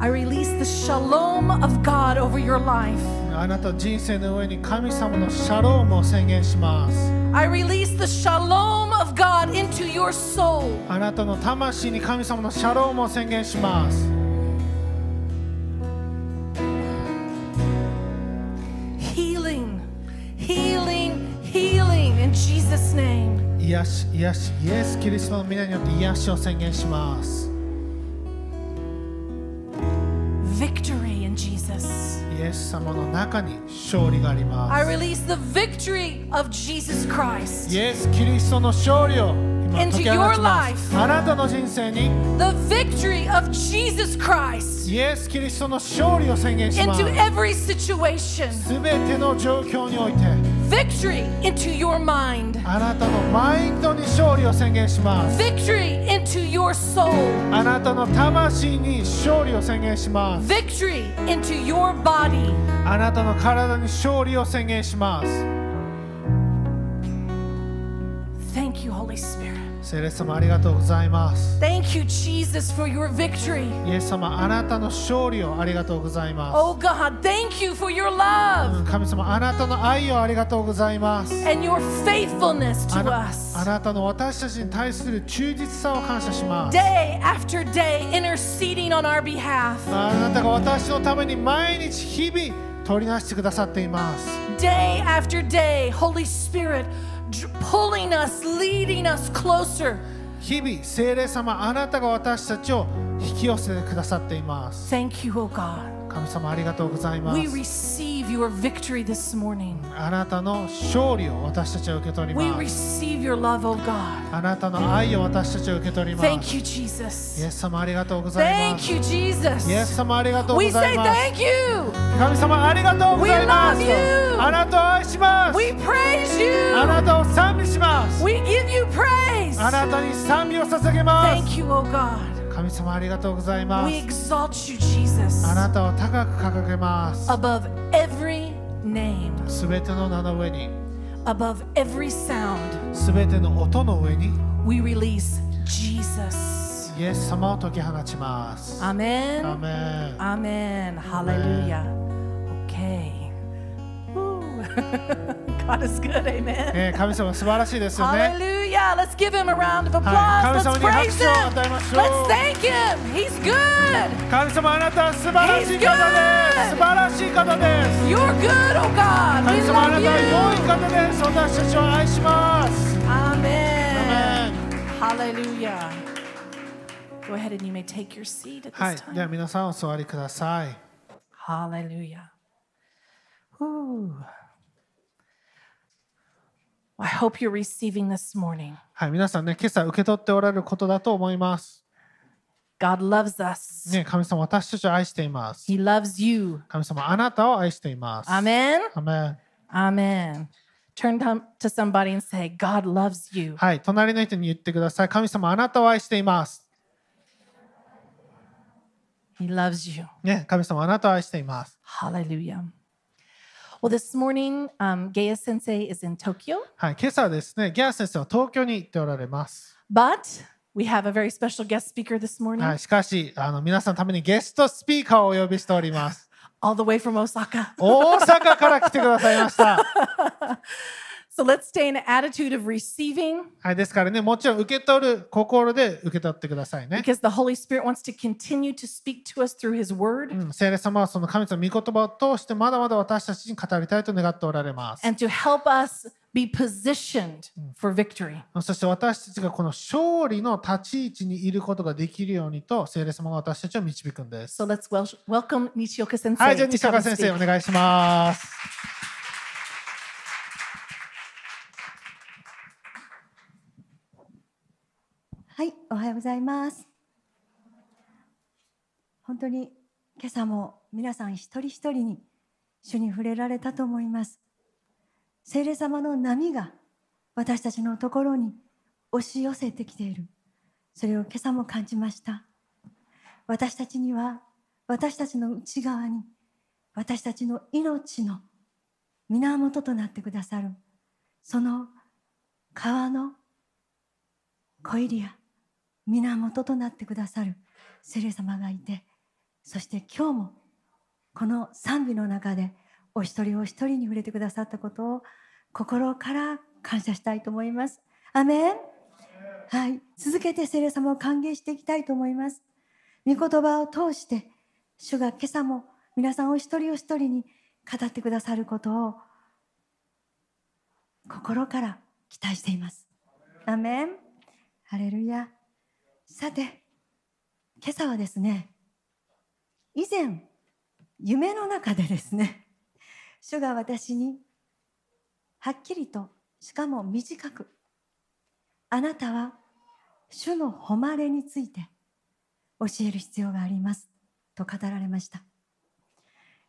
I release the shalom of God over your life. あなた人生の上に神様のシャロームを宣言します I release the shalom of God into your soul. あなたの魂に神様のシャロームを宣言します Healing, healing, healing in Jesus' name. 癒し癒しイエス・キリストの皆によって癒しを宣言します 様の中に勝利がありま I す release the victory of Jesus Christ. イエス・キリストの勝利を今 Into 解き放ちま your す life. あなたの人生に The victory of Jesus Christ イエス・キリストの勝利を宣言します into every situation. すべての状況において Victory into your mind. あなたのマインドに勝利を宣言します Victory into your soul. あなたの魂に勝利を宣言します Victory into your body. あなたの体に勝利を宣言します Thank you, Holy Spirit. 聖霊様ありがとうございます Thank you, Jesus, for your victory. イエス様あなたの勝利をありがとうございま Oh God, thank you for your love す神様あなたの愛をありがとうございます and your faithfulness あ to な us. あなたの私たちに対する忠実さを感謝します Day after day, interceding on our behalf. あなたが私のために毎日日々取りなしてくださっています Day after day, Holy Spirit pulling us, leading us closer. 日々聖霊様あなたが私たちを引き寄せてくださっています Thank you, oh God. 神様ありがとうございま We す receive your victory this morning. あなたの勝利を私たちは受け取り We ます receive your love, oh God. あなたの愛を私たちは受け取ります Thank you, イ Jesus. エス様ありがとうございま Thank す you, Jesus. イエス様ありがとうご We ざ say います thank you. 神様ありがとうございます We love you. あなたを愛します We praise あ you. なたを賛美します We give you praise. あなたに賛美を捧げます Thank you, oh God. 神様ありがとうございます。あなたを高く掲げます。すべての名の上に。すべての音の上に。イエス様を解き放ちます。Woo. God is good. Amen. えー神様素晴らしいですよね Hallelujah. Let's give him a round of はい applause. 神様 Let's に拍 praise 手を him. 与えましょう Let's thank him. He's good. 神様あなたは素晴らしい方です He's good. 素晴らしい方です You're good, oh God. 神 We 様あな love たは you. 良い方です私たちを愛します Amen. アメン Hallelujah. Go ahead and you may take your seat at はい this では time. 皆さんお座りください Hallelujah. Whew. I hope you're receiving this morning. はい皆さんね今朝受け取っておられることだと思います God loves us. ね神様私たちを愛しています He loves you. 神様あなたを愛しています Amen. アメン Amen. Turn to to somebody and say, God loves you. はい隣の人に言ってください神様あなたを愛しています He loves you. ね神様あなたを愛しています Hallelujah. Well, this morning, um, Gaya Sensei is in Tokyo, はい今朝はですねギャー先生は東京に行っておられます but we have a very special guest speaker this morning, はいしかしあの皆さんのためにゲストスピーカーをお呼びしております all the way from Osaka. 大阪から来てくださいました。 So let's stay in an attitude of receiving はい、ですからね、もちろん受け取る心で受け取ってくださいね。because the Holy Spirit wants to continue to speak to us through His Word うん、聖霊様はその神様の御言葉を通してまだまだ私たちに語りたいと願っておられます。and to help us be positioned for victory. そして私たちがこの勝利の立ち位置にいることができるようにと聖霊様が私たちを導くんです。So let's wel- welcome Nishioka Sensei. はい、じゃあ西岡先生.お願いします。はい、おはようございます。本当に今朝も皆さん一人一人に主に触れられたと思います。聖霊様の波が私たちのところに押し寄せてきている。それを今朝も感じました。私たちには私たちの内側に私たちの命の源となってくださるその川の小入りや源となってくださる聖霊様がいてそして今日もこの賛美の中でお一人お一人に触れてくださったことを心から感謝したいと思います。アメンはい、続けて聖霊様を歓迎していきたいと思います。御言葉を通して主が今朝も皆さんお一人お一人に語ってくださることを心から期待しています。アメンハレルヤさて今朝はですね以前夢の中でですね 主が私にはっきりとしかも短くあなたは主の誉れについて教える必要がありますと語られました。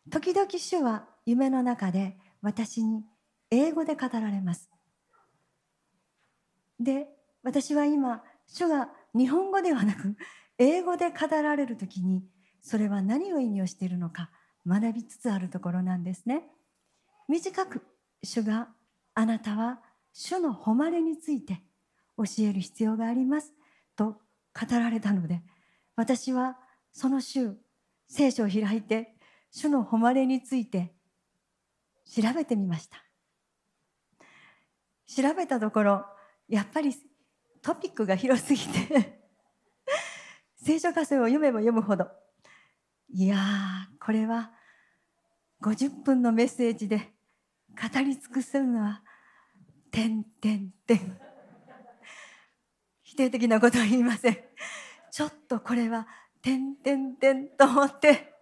時々主は夢の中で私に英語で語られます。で私は今主が日本語ではなく英語で語られる時にそれは何を意味をしているのか学びつつあるところなんですね。短く主があなたは主の誉れについて教える必要がありますと語られたので私はその週聖書を開いて主の誉れについて調べてみました。調べたところやっぱりトピックが広すぎて 聖書箇所を読めば読むほど。いやーこれは50分のメッセージで語り尽くせるのは「てんてんてん」否定的なことは言いません。ちょっとこれは「てんてんてん」と思って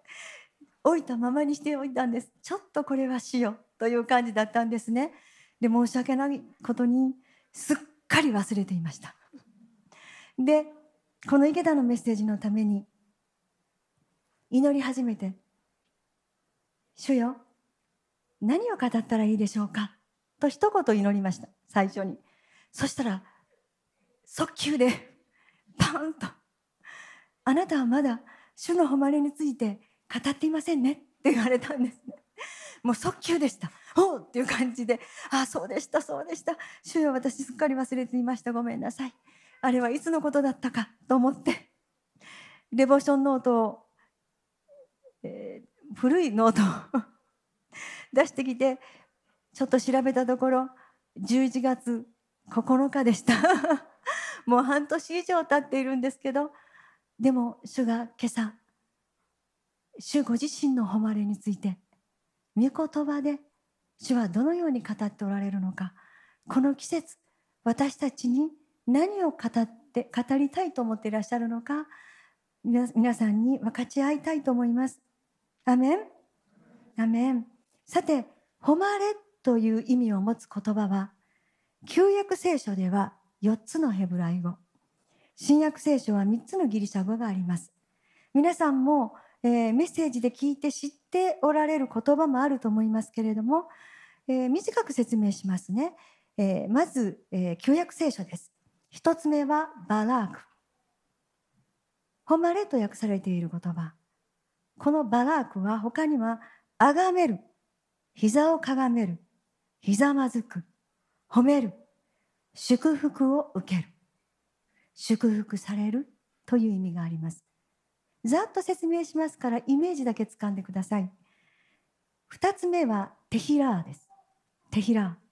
置いたままにしておいたんです。ちょっとこれはしようという感じだったんですね。で申し訳ないことにすっかり忘れていました。でこの池田のメッセージのために祈り始めて「主よ何を語ったらいいでしょうか?」と一言祈りました最初に。そしたら速攻でパンと「あなたはまだ主の誉れについて語っていませんね」って言われたんですね。もう速攻でした「おう!」っていう感じで「ああそうでしたそうでした。主よ私すっかり忘れていました。ごめんなさい」あれはいつのことだったかと思って。デボーションノートを、えー、古いノートを 出してきてちょっと調べたところ11月9日でした。もう半年以上経っているんですけどでも主が今朝主ご自身の誉れについて御言葉で主はどのように語っておられるのか。この季節私たちに何を語って語りたいと思っていらっしゃるのか皆さんに分かち合いたいと思います。アメン。アメン。さて「誉れ」という意味を持つ言葉は旧約聖書では4つのヘブライ語。新約聖書は3つのギリシャ語があります。皆さんも、えー、メッセージで聞いて知っておられる言葉もあると思いますけれども、えー、短く説明しますね、えー、まず、え旧約聖書です。1つ目はバラーク。誉れと訳されている言葉。このバラークは他には崇める。膝をかがめる。ひざまずく。褒める。祝福を受ける。祝福される。という意味があります。ざっと説明しますからイメージだけ掴んでください。二つ目はテヒラーです。テヒラー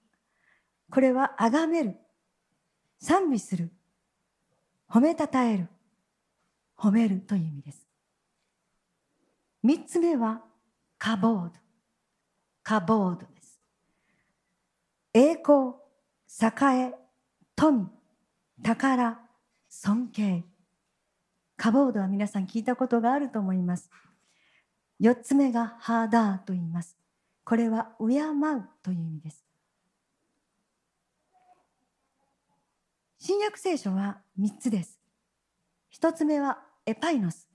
これは崇める。賛美する。褒めたたえる。褒めるという意味です。三つ目はカボード。カボードです。栄光栄富。宝尊敬。カボードは皆さん聞いたことがあると思います。四つ目がハーダーと言います。これは敬うという意味です新約聖書は3つです。1つ目はエパイノス。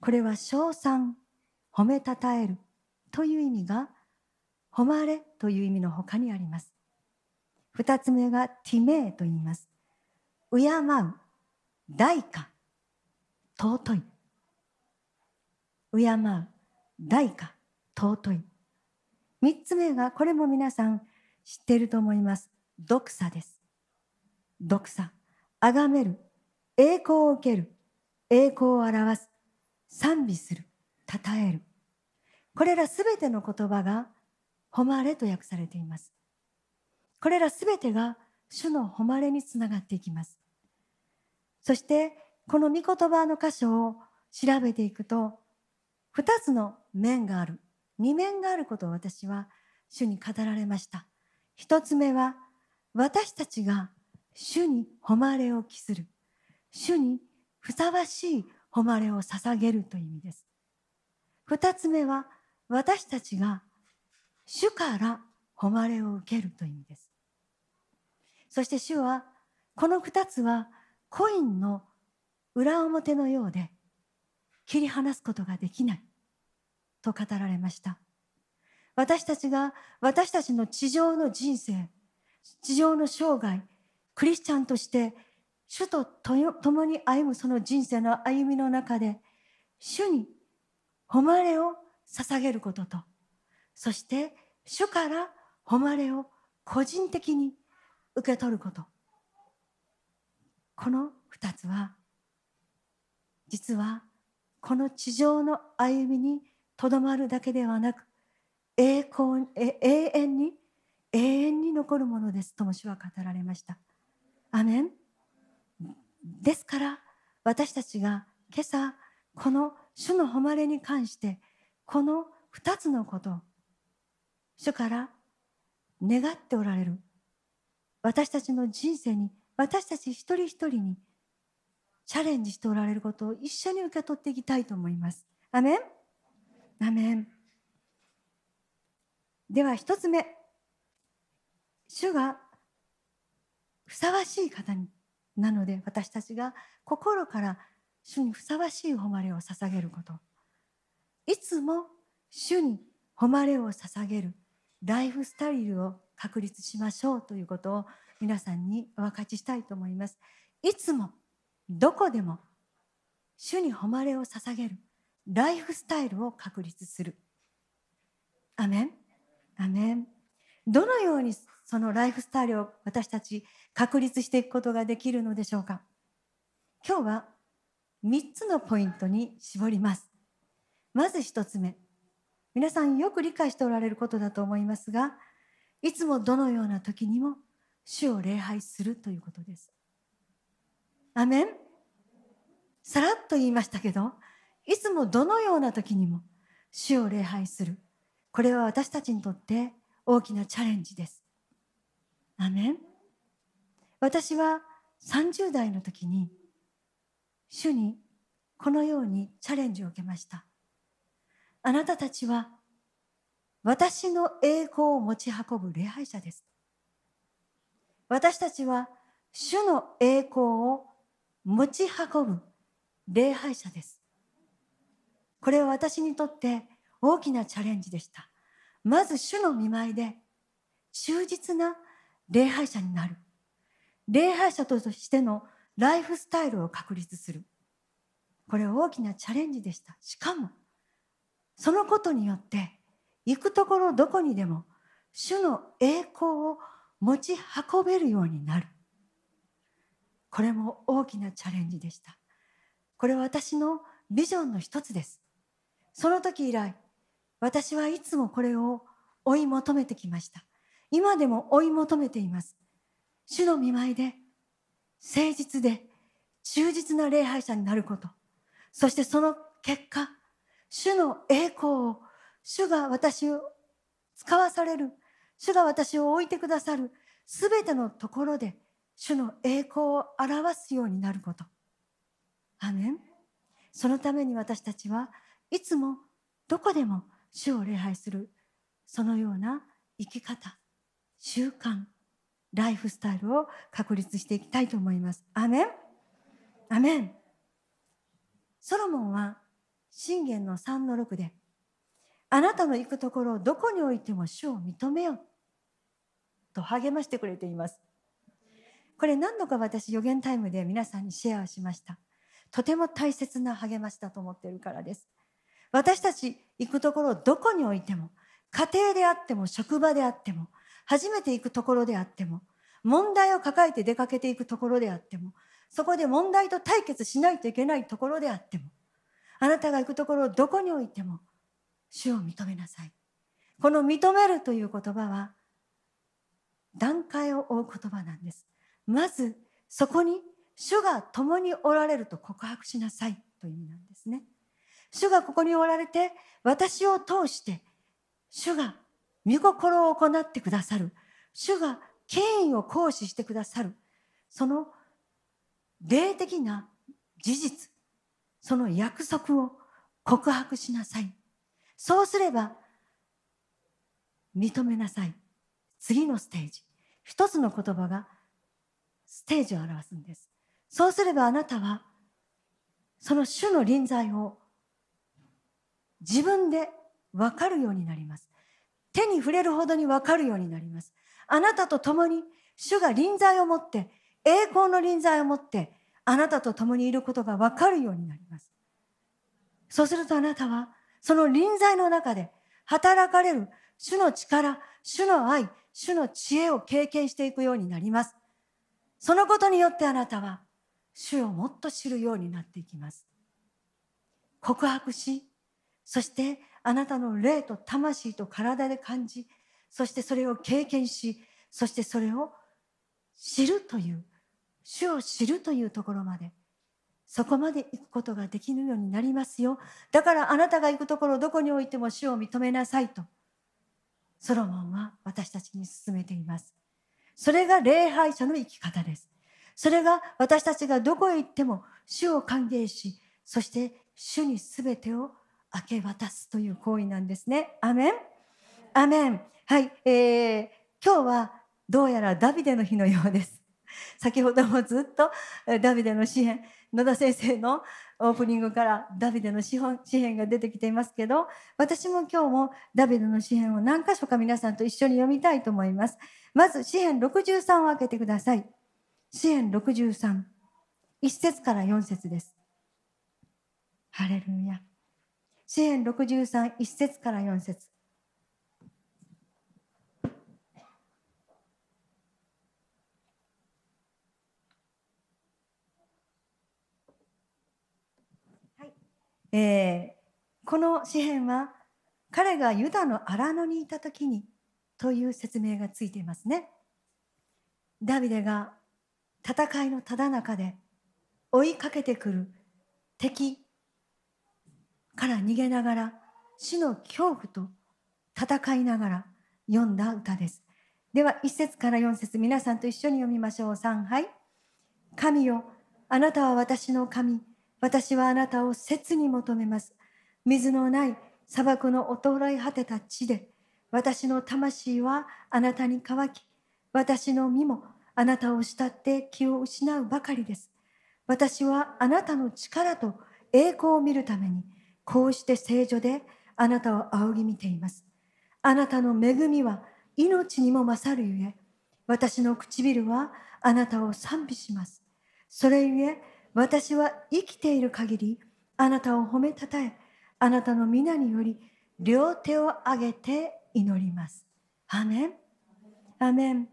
これは称賛、褒めたたえるという意味が、誉れという意味の他にあります。2つ目がティメイと言います。敬う、代価、尊い。敬う、代価、尊い。3つ目が、これも皆さん知っていると思います。読者です。独さ、崇める、栄光を受ける、栄光を表す、賛美する、称える。これらすべての言葉が誉れと訳されています。これらすべてが主の誉れにつながっていきます。そして、この御言葉の箇所を調べていくと、二つの面がある、二面があることを私は主に語られました。一つ目は、私たちが主に誉れを期する。主にふさわしい誉れを捧げるという意味です。二つ目は、私たちが主から誉れを受けるという意味です。そして主は、この二つはコインの裏表のようで切り離すことができないと語られました。私たちが私たちの地上の人生、地上の生涯、クリスチャンとして主と共に歩むその人生の歩みの中で主に誉れを捧げることとそして主から誉れを個人的に受け取ることこの二つは実はこの地上の歩みにとどまるだけではなく栄光永遠に永遠に残るものですとも主は語られました。アメンですから私たちが今朝この主の誉れに関してこの2つのこと主から願っておられる私たちの人生に私たち一人一人にチャレンジしておられることを一緒に受け取っていきたいと思います。アメンアメンでは一つ目。主がふさわしい方になので私たちが心から主にふさわしい誉れを捧げること。いつも主に誉れを捧げるライフスタイルを確立しましょうということを皆さんにお分かちしたいと思います。いつもどこでも主に誉れを捧げる。ライフスタイルを確立する。アメン？アメン。どのようにそのライフスタイルを私たち確立していくことができるのでしょうか？今日は3つのポイントに絞ります。まず1つ目。皆さんよく理解しておられることだと思いますがいつもどのような時にも主を礼拝するということです。アメン？さらっと言いましたけどいつもどのような時にも主を礼拝する。これは私たちにとって大きなチャレンジです。アメン。私は30代の時に主にこのようにチャレンジを受けました。あなたたちは私の栄光を持ち運ぶ礼拝者です。私たちは主の栄光を持ち運ぶ礼拝者です。これは私にとって大きなチャレンジでした。まず主の見舞いで忠実な礼拝者になる。礼拝者としてのライフスタイルを確立する。これは大きなチャレンジでした。しかもそのことによって行くところどこにでも主の栄光を持ち運べるようになる。これも大きなチャレンジでした。これは私のビジョンの一つです。その時以来私はいつもこれを追い求めてきました。今でも追い求めています。主の見舞いで誠実で忠実な礼拝者になること。そしてその結果主の栄光を主が私を使わされる主が私を置いてくださるすべてのところで主の栄光を表すようになること。アメン。そのために私たちはいつもどこでも主を礼拝するそのような生き方習慣ライフスタイルを確立していきたいと思います。アメンアメンソロモンは信玄の3の6であなたの行くところをどこにおいても主を認めよと励ましてくれています。これ何度か私予言タイムで皆さんにシェアしました。とても大切な励ましだと思っているからです。私たち行くところどこにおいても家庭であっても職場であっても初めて行くところであっても問題を抱えて出かけていくところであってもそこで問題と対決しないといけないところであってもあなたが行くところどこにおいても主を認めなさい。この認めるという言葉は段階を追う言葉なんです。まずそこに主が共におられると告白しなさいという意味なんですね。主がここにおられて私を通して主が御心を行ってくださる。主が権威を行使してくださる。その霊的な事実その約束を告白しなさい。そうすれば認めなさい。次のステージ。一つの言葉がステージを表すんです。そうすればあなたはその主の臨在を自分で分かるようになります。手に触れるほどに分かるようになります。あなたと共に主が臨在を持って栄光の臨在を持ってあなたと共にいることが分かるようになります。そうするとあなたはその臨在の中で働かれる主の力主の愛主の知恵を経験していくようになります。そのことによってあなたは主をもっと知るようになっていきます。告白しそしてあなたの霊と魂と体で感じそしてそれを経験しそしてそれを知るという主を知るというところまでそこまで行くことができるようになりますよ。だからあなたが行くところどこにおいても主を認めなさいとソロモンは私たちに勧めています。それが礼拝者の生き方です。それが私たちがどこへ行っても主を歓迎しそして主に全てを明け渡すという行為なんですね。アメン。アメン。はい、えー、今日はどうやらダビデの日のようです。先ほどもずっとダビデの詩篇野田先生のオープニングからダビデの詩篇が出てきていますけど私も今日もダビデの詩篇を何箇所か皆さんと一緒に読みたいと思います。まず詩篇63を開けてください。詩篇63 1節から4節です。ハレルヤ。詩篇63 1節から4節えー、この詩篇は彼がユダの荒野にいた時にという説明がついていますね。ダビデが戦いのただ中で追いかけてくる敵から逃げながら死の恐怖と戦いながら読んだ歌です。では1節から4節皆さんと一緒に読みましょう。3杯。神よ、あなたは私の神。私はあなたを切に求めます。水のない砂漠の衰え果てた地で、私の魂はあなたに乾き、私の身もあなたを慕って気を失うばかりです。私はあなたの力と栄光を見るために、こうして聖女であなたを仰ぎ見ています。あなたの恵みは命にも勝るゆえ、私の唇はあなたを賛美します。それゆえ、私は生きている限りあなたを褒めたたえあなたの皆により両手を上げて祈りますアメンアメン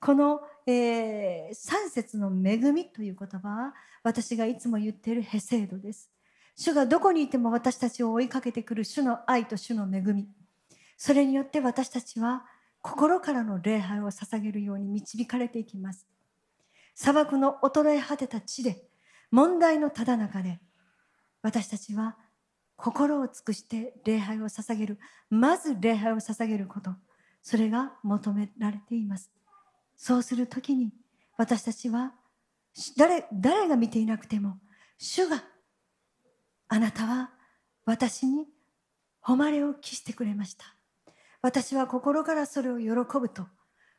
この、えー、3節の恵みという言葉は私がいつも言っているヘセードです主がどこにいても私たちを追いかけてくる主の愛と主の恵み。それによって私たちは心からの礼拝を捧げるように導かれていきます。砂漠の衰え果てた地で問題のただ中で私たちは心を尽くして礼拝を捧げる。まず礼拝を捧げること。それが求められています。そうする時に私たちは誰誰が見ていなくても主があなたは私に誉れを期してくれました。私は心からそれを喜ぶと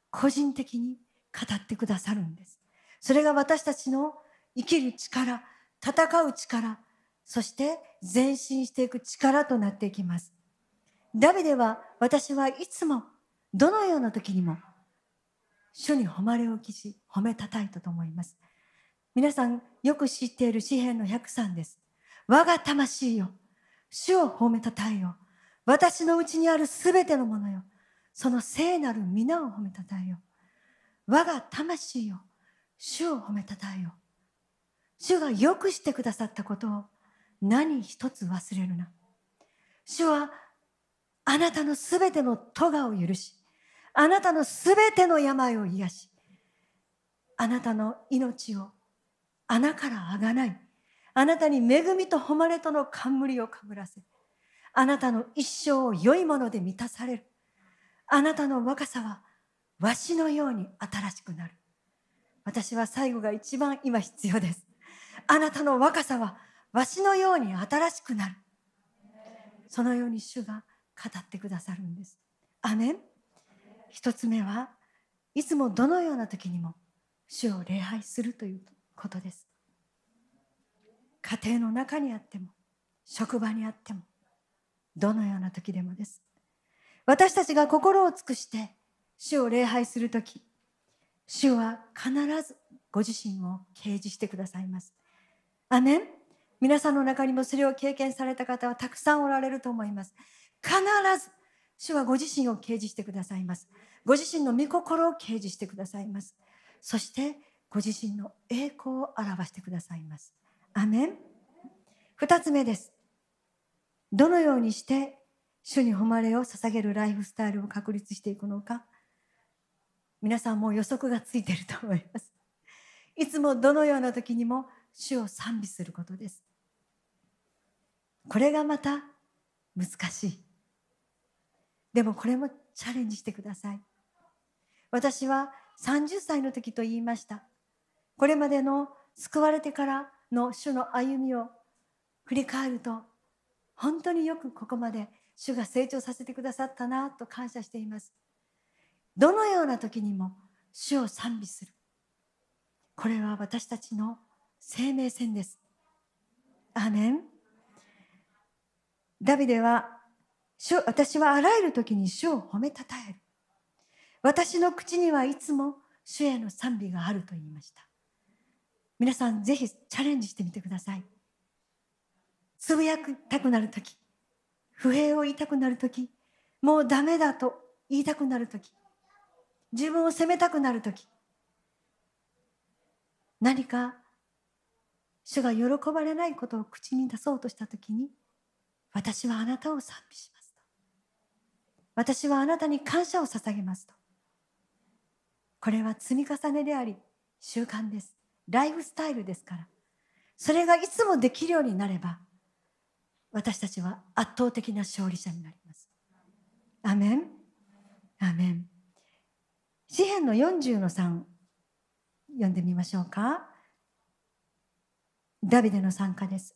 個人的に語ってくださるんです。それが私たちの生きる力戦う力そして前進していく力となっていきます。ダビデは私はいつもどのような時にも主に誉れを期し褒めたたいたと思います。皆さんよく知っている詩篇の103です。我が魂よ。主を褒めたたえよ。私のうちにあるすべてのものよ。その聖なる皆を褒めたたえよ。我が魂よ。主を褒めたたえよ。主がよくしてくださったことを。何一つ忘れるな。主はあなたのすべての咎を許し、あなたのすべての病を癒し、あなたの命を穴からあがない、あなたに恵みと誉れとの冠をかぶらせ、あなたの一生を良いもので満たされる。あなたの若さはわしのように新しくなる。私は最後が一番今必要です。あなたの若さはわしのように新しくなる。そのように主が語ってくださるんです。アメン一つ目はいつもどのような時にも主を礼拝するということです。家庭の中にあっても職場にあってもどのような時でもです。私たちが心を尽くして主を礼拝する時主は必ずご自身を掲示してくださいます。アメン皆さんの中にもそれを経験された方はたくさんおられると思います。必ず主はご自身を掲示してくださいます。ご自身の御心を掲示してくださいます。そしてご自身の栄光を表してくださいます。アメン二つ目です。どのようにして主に誉れを捧げるライフスタイルを確立していくのか。皆さんも予測がついていると思います。いつもどのような時にも主を賛美することです。これがまた難しい。でもこれもチャレンジしてください。私は30歳の時と言いました。これまでの救われてからの主の歩みを振り返ると、本当によくここまで主が成長させてくださったなと感謝しています。どのような時にも主を賛美する。これは私たちの生命線です。アメン。ダビデは、私はあらゆる時に主を褒めたたえる。私の口にはいつも主への賛美があると言いました。皆さんぜひチャレンジしてみてください。つぶやきたくなる時、不平を言いたくなる時、もうダメだと言いたくなる時、自分を責めたくなる時、何か主が喜ばれないことを口に出そうとした時に私はあなたを賛美しますと。私はあなたに感謝を捧げますと。これは積み重ねであり習慣です。ライフスタイルですから。それがいつもできるようになれば私たちは圧倒的な勝利者になります。アメン。アメン。詩篇の40の3読んでみましょうか。ダビデの参加です。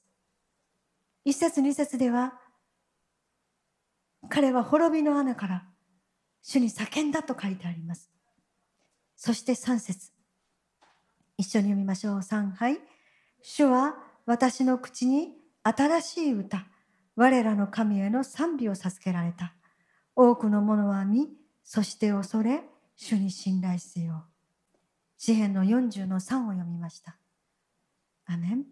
一節二節では、彼は滅びの穴から主に叫んだと書いてあります。そして三節。一緒に読みましょう。三はい。主は私の口に新しい歌、我らの神への賛美を授けられた。多くの者は見、そして恐れ、主に信頼せよ。詩篇の40の3を読みました。アメン。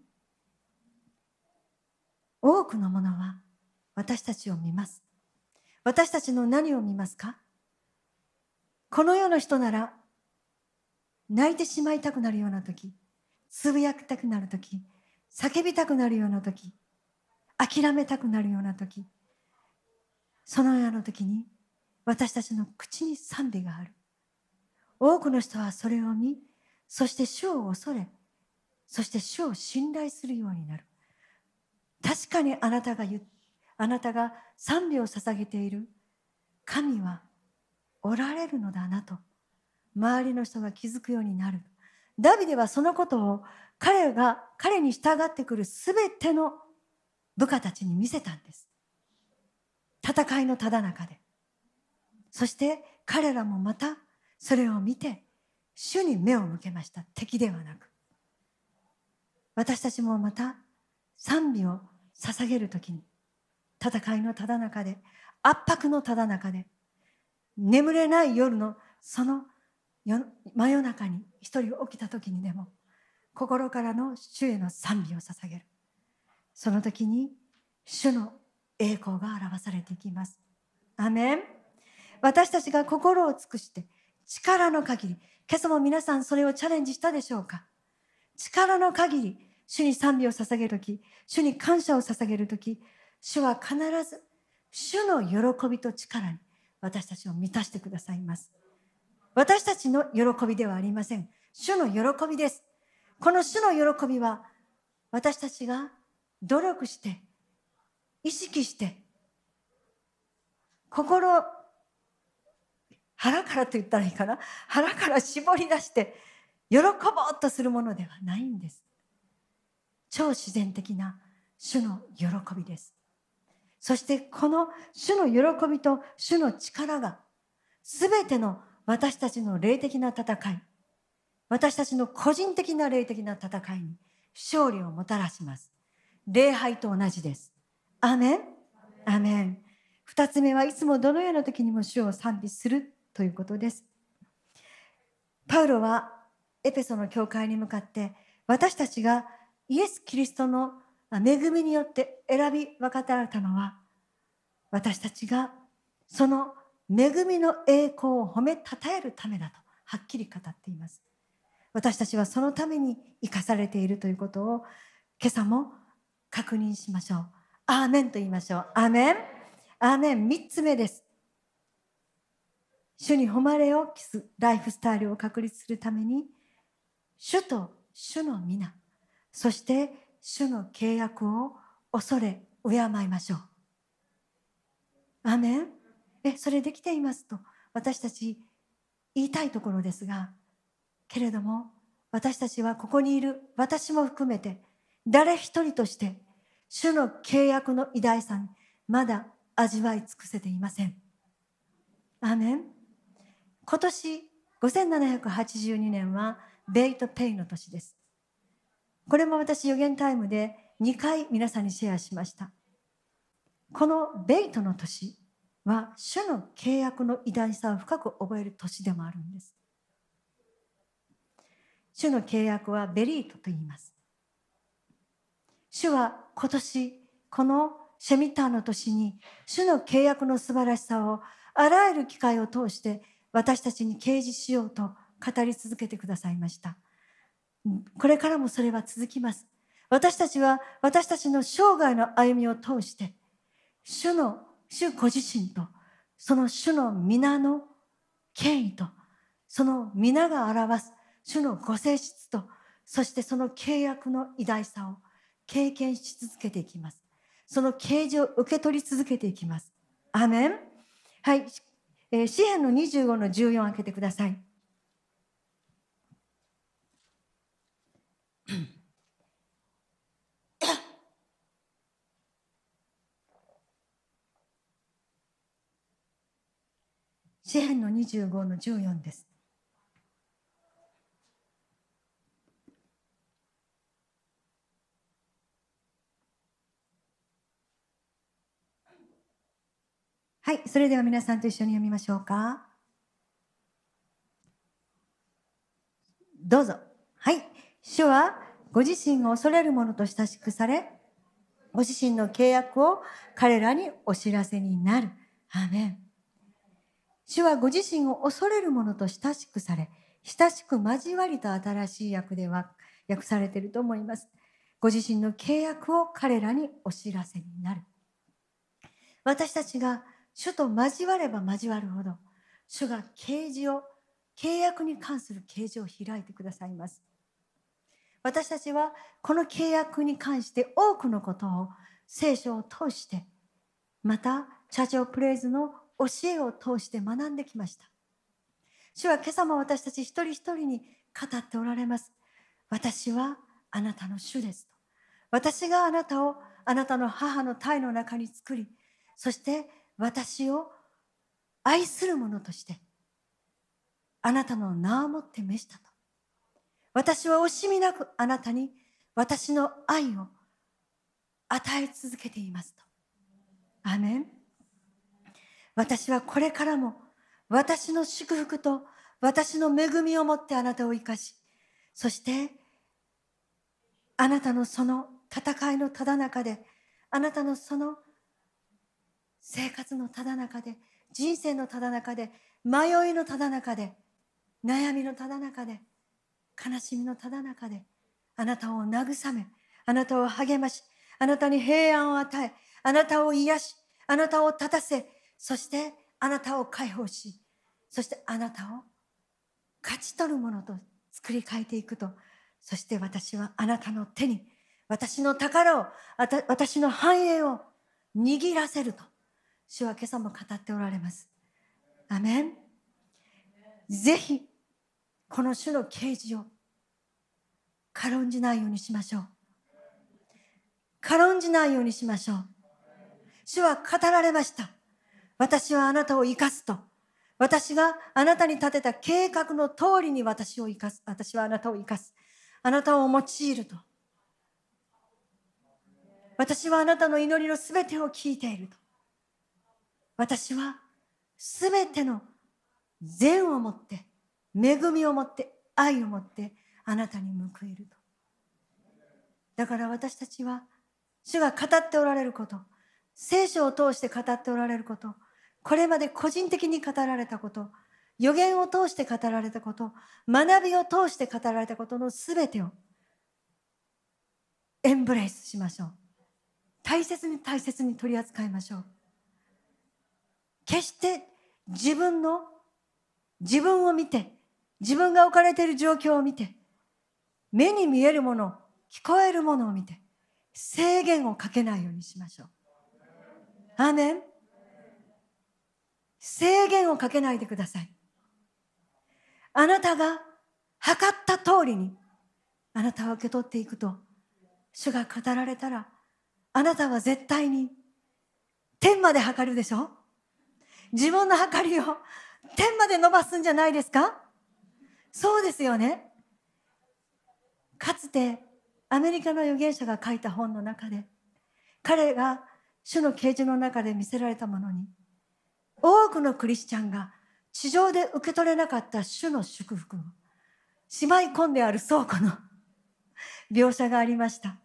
多くのものは私たちを見ます。私たちの何を見ますか？この世の人なら泣いてしまいたくなるような時、つぶやきたくなる時、叫びたくなるような時、諦めたくなるような時、そのような時に私たちの口に賛美がある。多くの人はそれを見、そして主を恐れ、そして主を信頼するようになる。確かにあなたが言あなたが賛美を捧げている神はおられるのだなと周りの人が気づくようになる。ダビデはそのことを彼が彼に従ってくるすべての部下たちに見せたんです。戦いのただ中で。そして彼らもまたそれを見て主に目を向けました。敵ではなく。私たちもまた賛美を捧げる時に戦いのただ中で圧迫のただ中で眠れない夜のその真夜中に一人起きた時にでも心からの主への賛美を捧げる。その時に主の栄光が表されていきます。アメン。私たちが心を尽くして力の限り今朝も皆さんそれをチャレンジしたでしょうか。力の限り主に賛美を捧げるとき、主に感謝を捧げるとき、主は必ず主の喜びと力に私たちを満たしてくださいます。私たちの喜びではありません。主の喜びです。この主の喜びは私たちが努力して、意識して、心、腹からと言ったらいいかな腹から絞り出して喜ぼうとするものではないんです。超自然的な主の喜びです。そしてこの主の喜びと主の力が全ての私たちの霊的な戦い、私たちの個人的な霊的な戦いに勝利をもたらします。礼拝と同じです。アメン？アメン。二つ目はいつもどのような時にも主を賛美するということです。パウロはエペソの教会に向かって私たちがイエス・キリストの恵みによって選び分かたれたのは私たちがその恵みの栄光を褒めたたえるためだとはっきり語っています。私たちはそのために生かされているということを今朝も確認しましょう。アーメンと言いましょう。アーメン。アーメン。三つ目です。主に誉れを期すライフスタイルを確立するために、主と主の皆、そして主の契約を恐れ、敬いましょう。アーメン。え、それできていますと、私たち言いたいところですが、けれども、私たちはここにいる私も含めて、誰一人として、主の契約の偉大さにまだ味わい尽くせていません。アーメン。今年5782年はベイトペイの年です。これも私予言タイムで2回皆さんにシェアしました。このベイトの年は主の契約の偉大さを深く覚える年でもあるんです。主の契約はベリートと言います。主は今年このシェミターの年に主の契約の素晴らしさをあらゆる機会を通して私たちに掲示しようと語り続けてくださいました。これからもそれは続きます。私たちは私たちの生涯の歩みを通して主の主ご自身とその主の皆の権威とその皆が表す主のご性質とそしてその契約の偉大さを経験し続けていきます。その啓示を受け取り続けていきます。アメン。はい。えー、詩篇の25の14開けてください。詩篇の25の14です。はい、それでは皆さんと一緒に読みましょうか。どうぞ。はい。主はご自身を恐れる者と親しくされ、ご自身の契約を彼らにお知らせになる。アーメン。主はご自身を恐れる者と親しくされ、親しく交わりと新しい訳では訳されていると思います。ご自身の契約を彼らにお知らせになる。私たちが主と交われば交わるほど、主が啓示を、契約に関する啓示を開いてくださいます。私たちはこの契約に関して多くのことを聖書を通して、また、チャーチオプレイズの教えを通して学んできました。主は今朝も私たち一人一人に語っておられます。私はあなたの主ですと。私があなたをあなたの母の体の中に作り、そして私を愛する者としてあなたの名をもって召したと。私は惜しみなくあなたに私の愛を与え続けていますと。アメン。私はこれからも私の祝福と私の恵みをもってあなたを生かし、そしてあなたのその戦いのただ中で、あなたのその生活のただ中で、人生のただ中で、迷いのただ中で、悩みのただ中で、悲しみのただ中で、あなたを慰め、あなたを励まし、あなたに平安を与え、あなたを癒し、あなたを立たせ、そしてあなたを解放し、そしてあなたを勝ち取るものと作り変えていくと、そして私はあなたの手に私の宝を、私の繁栄を握らせると、主は今朝も語っておられます。アメン。ぜひ、この主の啓示を軽んじないようにしましょう。軽んじないようにしましょう。主は語られました。私はあなたを生かすと。私があなたに立てた計画の通りに私を生かす。私はあなたを生かす。あなたを用いると。私はあなたの祈りのすべてを聞いていると。私はすべての善をもって、恵みをもって、愛をもってあなたに報えると。だから私たちは主が語っておられること、聖書を通して語っておられること、これまで個人的に語られたこと、予言を通して語られたこと、学びを通して語られたことのすべてをエンブレイスしましょう。大切に大切に取り扱いましょう。決して自分の自分を見て、自分が置かれている状況を見て、目に見えるもの、聞こえるものを見て、制限をかけないようにしましょう。アーメン制限をかけないでください。あなたが測った通りにあなたは受け取っていくと主が語られたらあなたは絶対に天まで測るでしょ？自分の測りを天まで伸ばすんじゃないですか？そうですよね。かつてアメリカの預言者が書いた本の中で彼が主の啓示の中で見せられたものに多くのクリスチャンが地上で受け取れなかった主の祝福をしまい込んである倉庫の 描写がありました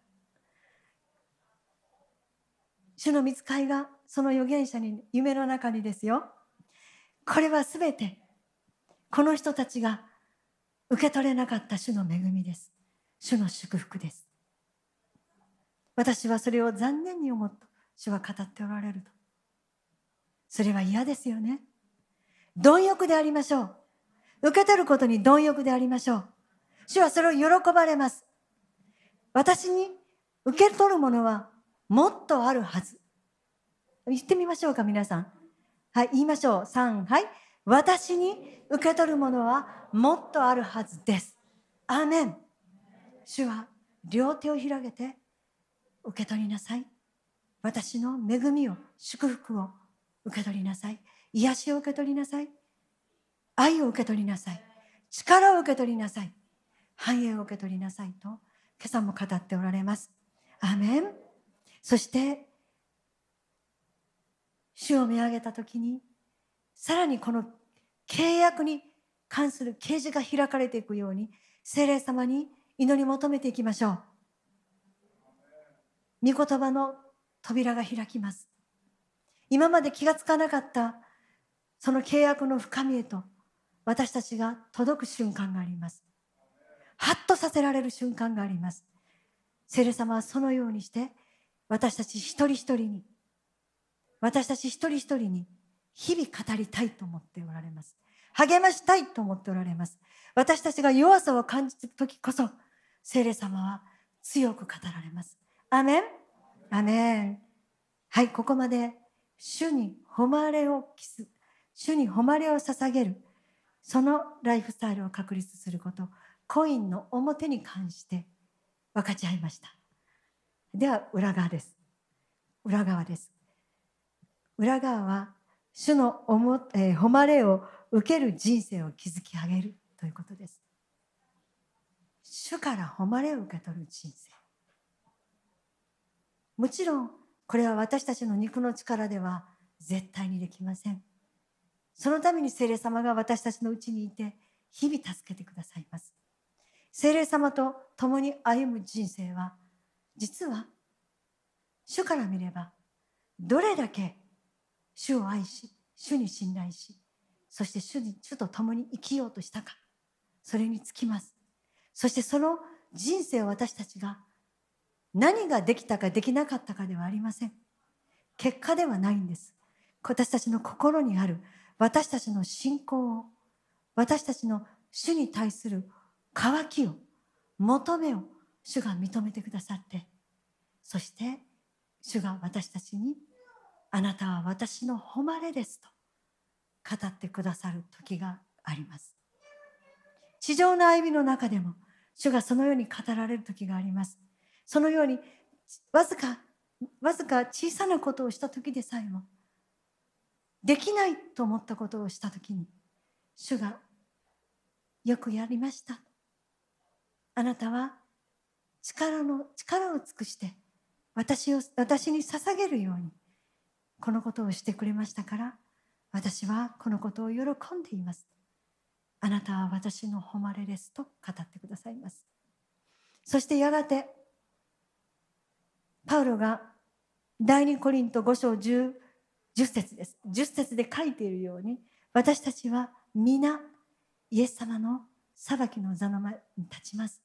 主の見つかいがその預言者に夢の中にですよこれはすべてこの人たちが受け取れなかった主の恵みです主の祝福です。私はそれを残念に思った主は語っておられると。それは嫌ですよね。貪欲でありましょう。受け取ることに貪欲でありましょう。主はそれを喜ばれます。私に受け取るものはもっとあるはず。言ってみましょうか、皆さん。はい、言いましょう。3、はい。私に受け取るものはもっとあるはずです。アーメン。主は両手を広げて受け取りなさい私の恵みを祝福を受け取りなさい。癒しを受け取りなさい。愛を受け取りなさい。力を受け取りなさい。繁栄を受け取りなさいと今朝も語っておられます。アメン。そして主を見上げた時にさらにこの契約に関する啓示が開かれていくように精霊様に祈り求めていきましょう。御言葉の扉が開きます。今まで気がつかなかったその契約の深みへと私たちが届く瞬間があります。ハッとさせられる瞬間があります。聖霊様はそのようにして私たち一人一人に私たち一人一人に日々語りたいと思っておられます。励ましたいと思っておられます。私たちが弱さを感じる時こそ聖霊様は強く語られます。アメンアメン。はい、ここまで主に誉れを期す、主に誉れを捧げる、そのライフスタイルを確立すること、コインの表に関して分かち合いました。では、裏側です。裏側です。裏側は、主のおも、えー、誉れを受ける人生を築き上げるということです。主から誉れを受け取る人生もちろんこれは私たちの肉の力では絶対にできません。そのために聖霊様が私たちのうちにいて日々助けてくださいます。聖霊様と共に歩む人生は実は主から見ればどれだけ主を愛し主に信頼しそして主に主と共に生きようとしたかそれにつきます。そしてその人生を私たちが何ができたかできなかったかではありません。結果ではないんです。私たちの心にある私たちの信仰を私たちの主に対する渇きを求めを主が認めてくださってそして主が私たちにあなたは私の誉れですと語ってくださる時があります。地上の歩みの中でも主がそのように語られる時があります。そのようにわずかわずか小さなことをした時でさえもできないと思ったことをした時に主がよくやりました。あなたは力の力を尽くして私を私に捧げるようにこのことをしてくれましたから私はこのことを喜んでいます。あなたは私の誉れですと語ってくださいます。そしてやがてパウロが第二コリント5章 10, 10節です。10節で書いているように私たちは皆イエス様の裁きの座の前に立ちます。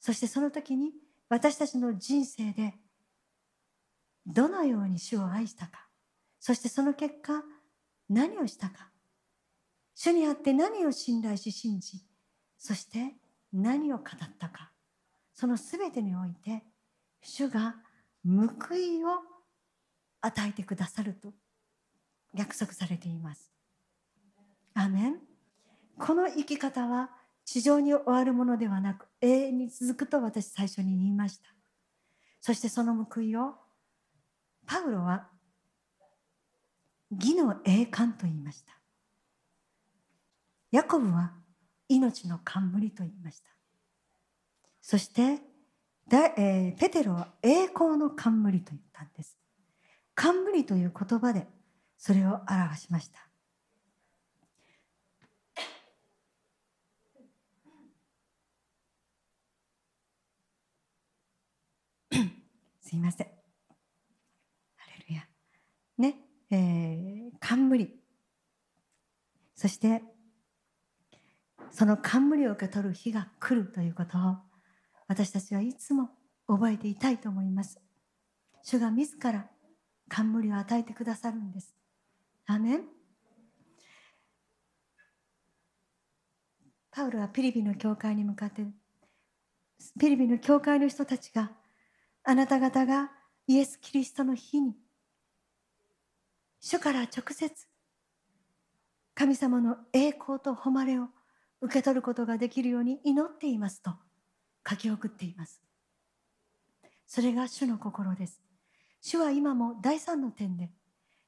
そしてその時に私たちの人生でどのように主を愛したか。そしてその結果何をしたか。主にあって何を信頼し信じそして何を語ったか。その全てにおいて主が報いを与えてくださると約束されています。アメンこの生き方は地上に終わるものではなく永遠に続くと私最初に言いました。そしてその報いをパウロは義の栄冠と言いました。ヤコブは命の冠と言いました。そしてだ、えー、ペテロは栄光の冠と言ったんです。冠という言葉でそれを表しました。すいません。ハレルヤ。ね、えー、冠。そして、その冠を受け取る日が来るということを私たちはいつも覚えていたいと思います。主が自ら冠を与えてくださるんです。アメンパウロはピリピの教会に向かってピリピの教会の人たちがあなた方がイエス・キリストの日に主から直接神様の栄光と誉れを受け取ることができるように祈っていますと書き送っています。それが主の心です。主は今も第三の点で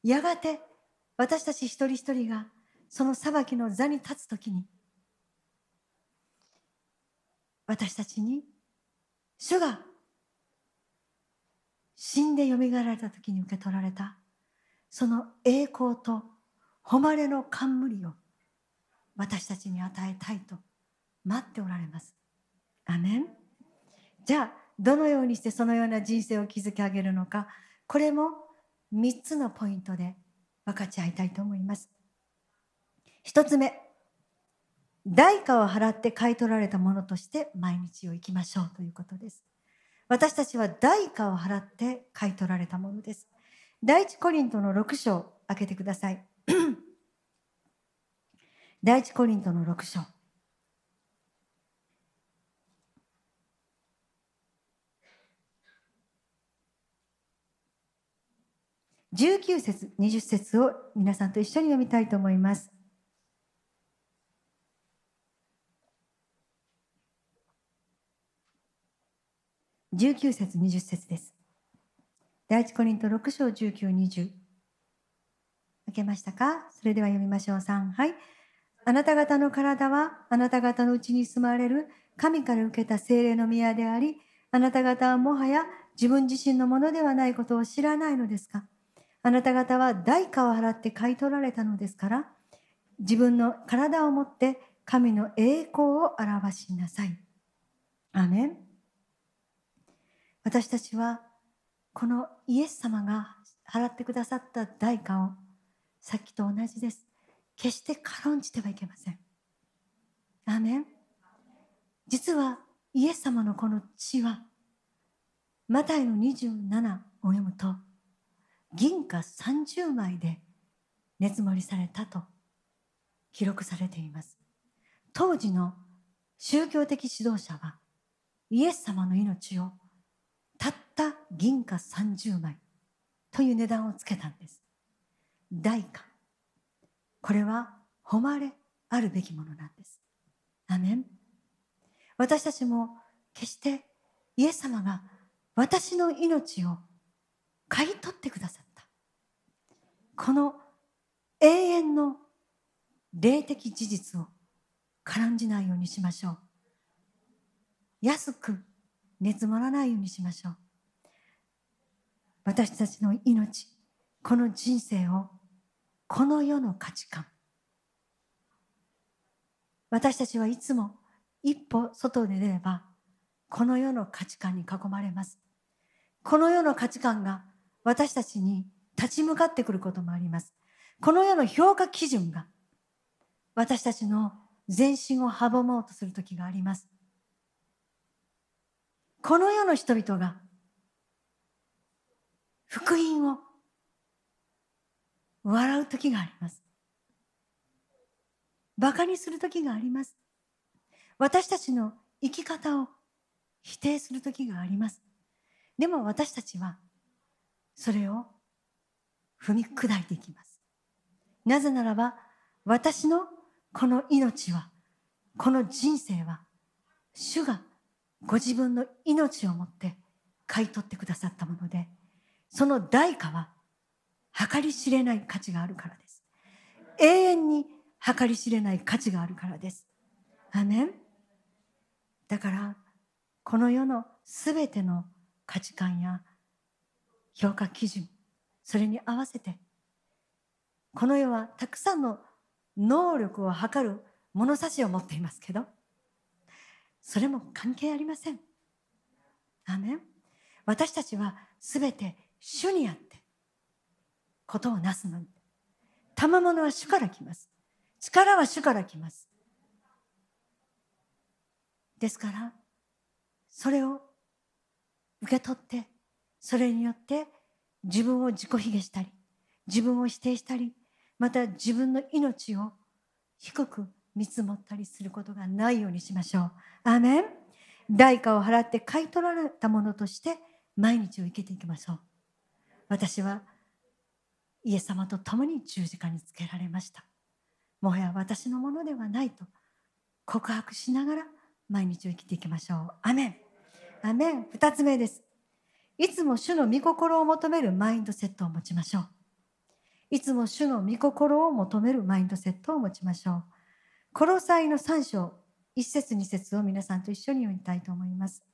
やがて私たち一人一人がその裁きの座に立つ時に私たちに主が死んでよみがえられた時に受け取られたその栄光と誉れの冠を私たちに与えたいと待っておられます。アメンじゃあどのようにしてそのような人生を築き上げるのかこれも3つのポイントで分かち合いたいと思います。1つ目代価を払って買い取られたものとして毎日を生きましょうということです。私たちは代価を払って買い取られたものです。第一コリントの6章開けてください。第一コリントの6章。19節20節を皆さんと一緒に読みたいと思います。19節20節です。第一コリント6章19、20。開けましたか？それでは読みましょう。3、はい。あなた方の体はあなた方のうちに住まれる神から受けた精霊の宮であり、あなた方はもはや自分自身のものではないことを知らないのですか？あなた方は代価を払って買い取られたのですから自分の体を持って神の栄光を表しなさい。アメン私たちはこのイエス様が払ってくださった代価をさっきと同じです。決して軽んじてはいけません。アメン実はイエス様のこの血はマタイの27を読むと銀貨30枚で熱盛りされたと記録されています。当時の宗教的指導者はイエス様の命をたった銀貨30枚という値段をつけたんです。代価。これは誉れあるべきものなんです。アメン。私たちも決してイエス様が私の命を買い取ってくださった。この永遠の霊的事実を絡んじないようにしましょう。安く熱まらないようにしましょう。私たちの命この人生をこの世の価値観。私たちはいつも一歩外で出ればこの世の価値観に囲まれます。この世の価値観が私たちに立ち向かってくることもあります。この世の評価基準が私たちの前進を阻もうとする時があります。この世の人々が福音を笑う時があります。馬鹿にする時があります。私たちの生き方を否定する時があります。でも私たちはそれを踏み砕いていきます。なぜならば私のこの命はこの人生は主がご自分の命をもって買い取ってくださったものでその代価は計り知れない価値があるからです。永遠に計り知れない価値があるからです。アメン。だからこの世のすべての価値観や評価基準それに合わせてこの世はたくさんの能力を測る物差しを持っていますけどそれも関係ありません。アメン。私たちはすべて主にあってことをなすのに。賜物は主から来ます。力は主から来ます。ですからそれを受け取ってそれによって自分を自己卑下したり自分を否定したりまた自分の命を低く見積もったりすることがないようにしましょう。アーメン代価を払って買い取られたものとして毎日を生きていきましょう。私はイエス様と共に十字架につけられました。もはや私のものではないと告白しながら毎日を生きていきましょう。アメン。アメン。二つ目です。いつも主の御心を求めるマインドセットを持ちましょう。いつも主の御心を求めるマインドセットを持ちましょう。コロサイの3章、1節2節を皆さんと一緒に読みたいと思います。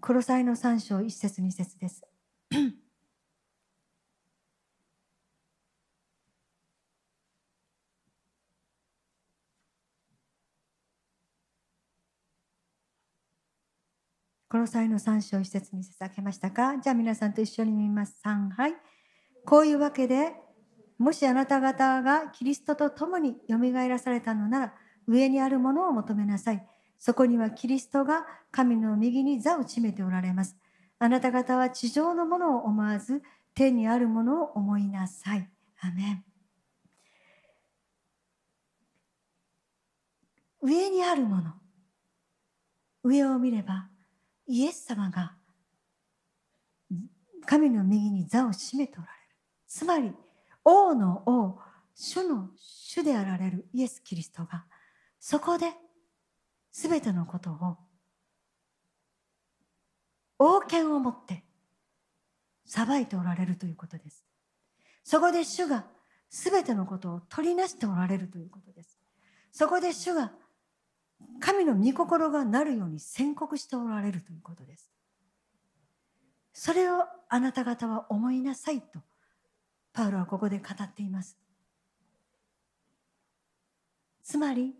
コロサイの3章、1節2節です。この際の3章1節に節開けましたか？じゃあ皆さんと一緒に見ます。3はい。こういうわけで、もしあなた方がキリストと共によみがえらされたのなら、上にあるものを求めなさい。そこにはキリストが神の右に座を占めておられます。あなた方は地上のものを思わず、天にあるものを思いなさい。アメン。上にあるもの。上を見れば、イエス様が神の右に座を占めておられる。つまり、王の王、主の主であられるイエス・キリストが、そこで全てのことを王権を持って裁いておられるということです。そこで主が全てのことを取りなしておられるということです。そこで主が神の御心がなるように宣告しておられるということです。それをあなた方は思いなさいとパウロはここで語っています。つまり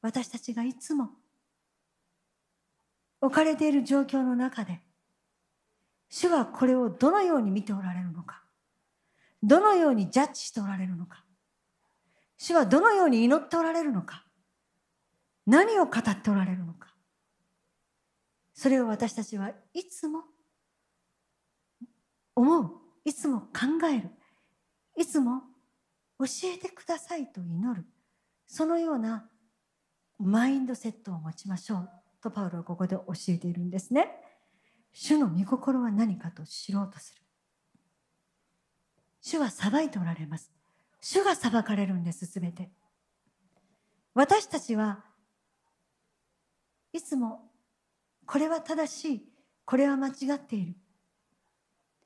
私たちがいつも置かれている状況の中で主はこれをどのように見ておられるのかどのようにジャッジしておられるのか主はどのように祈っておられるのか何を語っておられるのか。それを私たちはいつも思う。いつも考える。いつも教えてくださいと祈る。そのようなマインドセットを持ちましょう。とパウロはここで教えているんですね。主の御心は何かと知ろうとする。主は裁いておられます。主が裁かれるんですすべて。私たちはいつもこれは正しいこれは間違っている。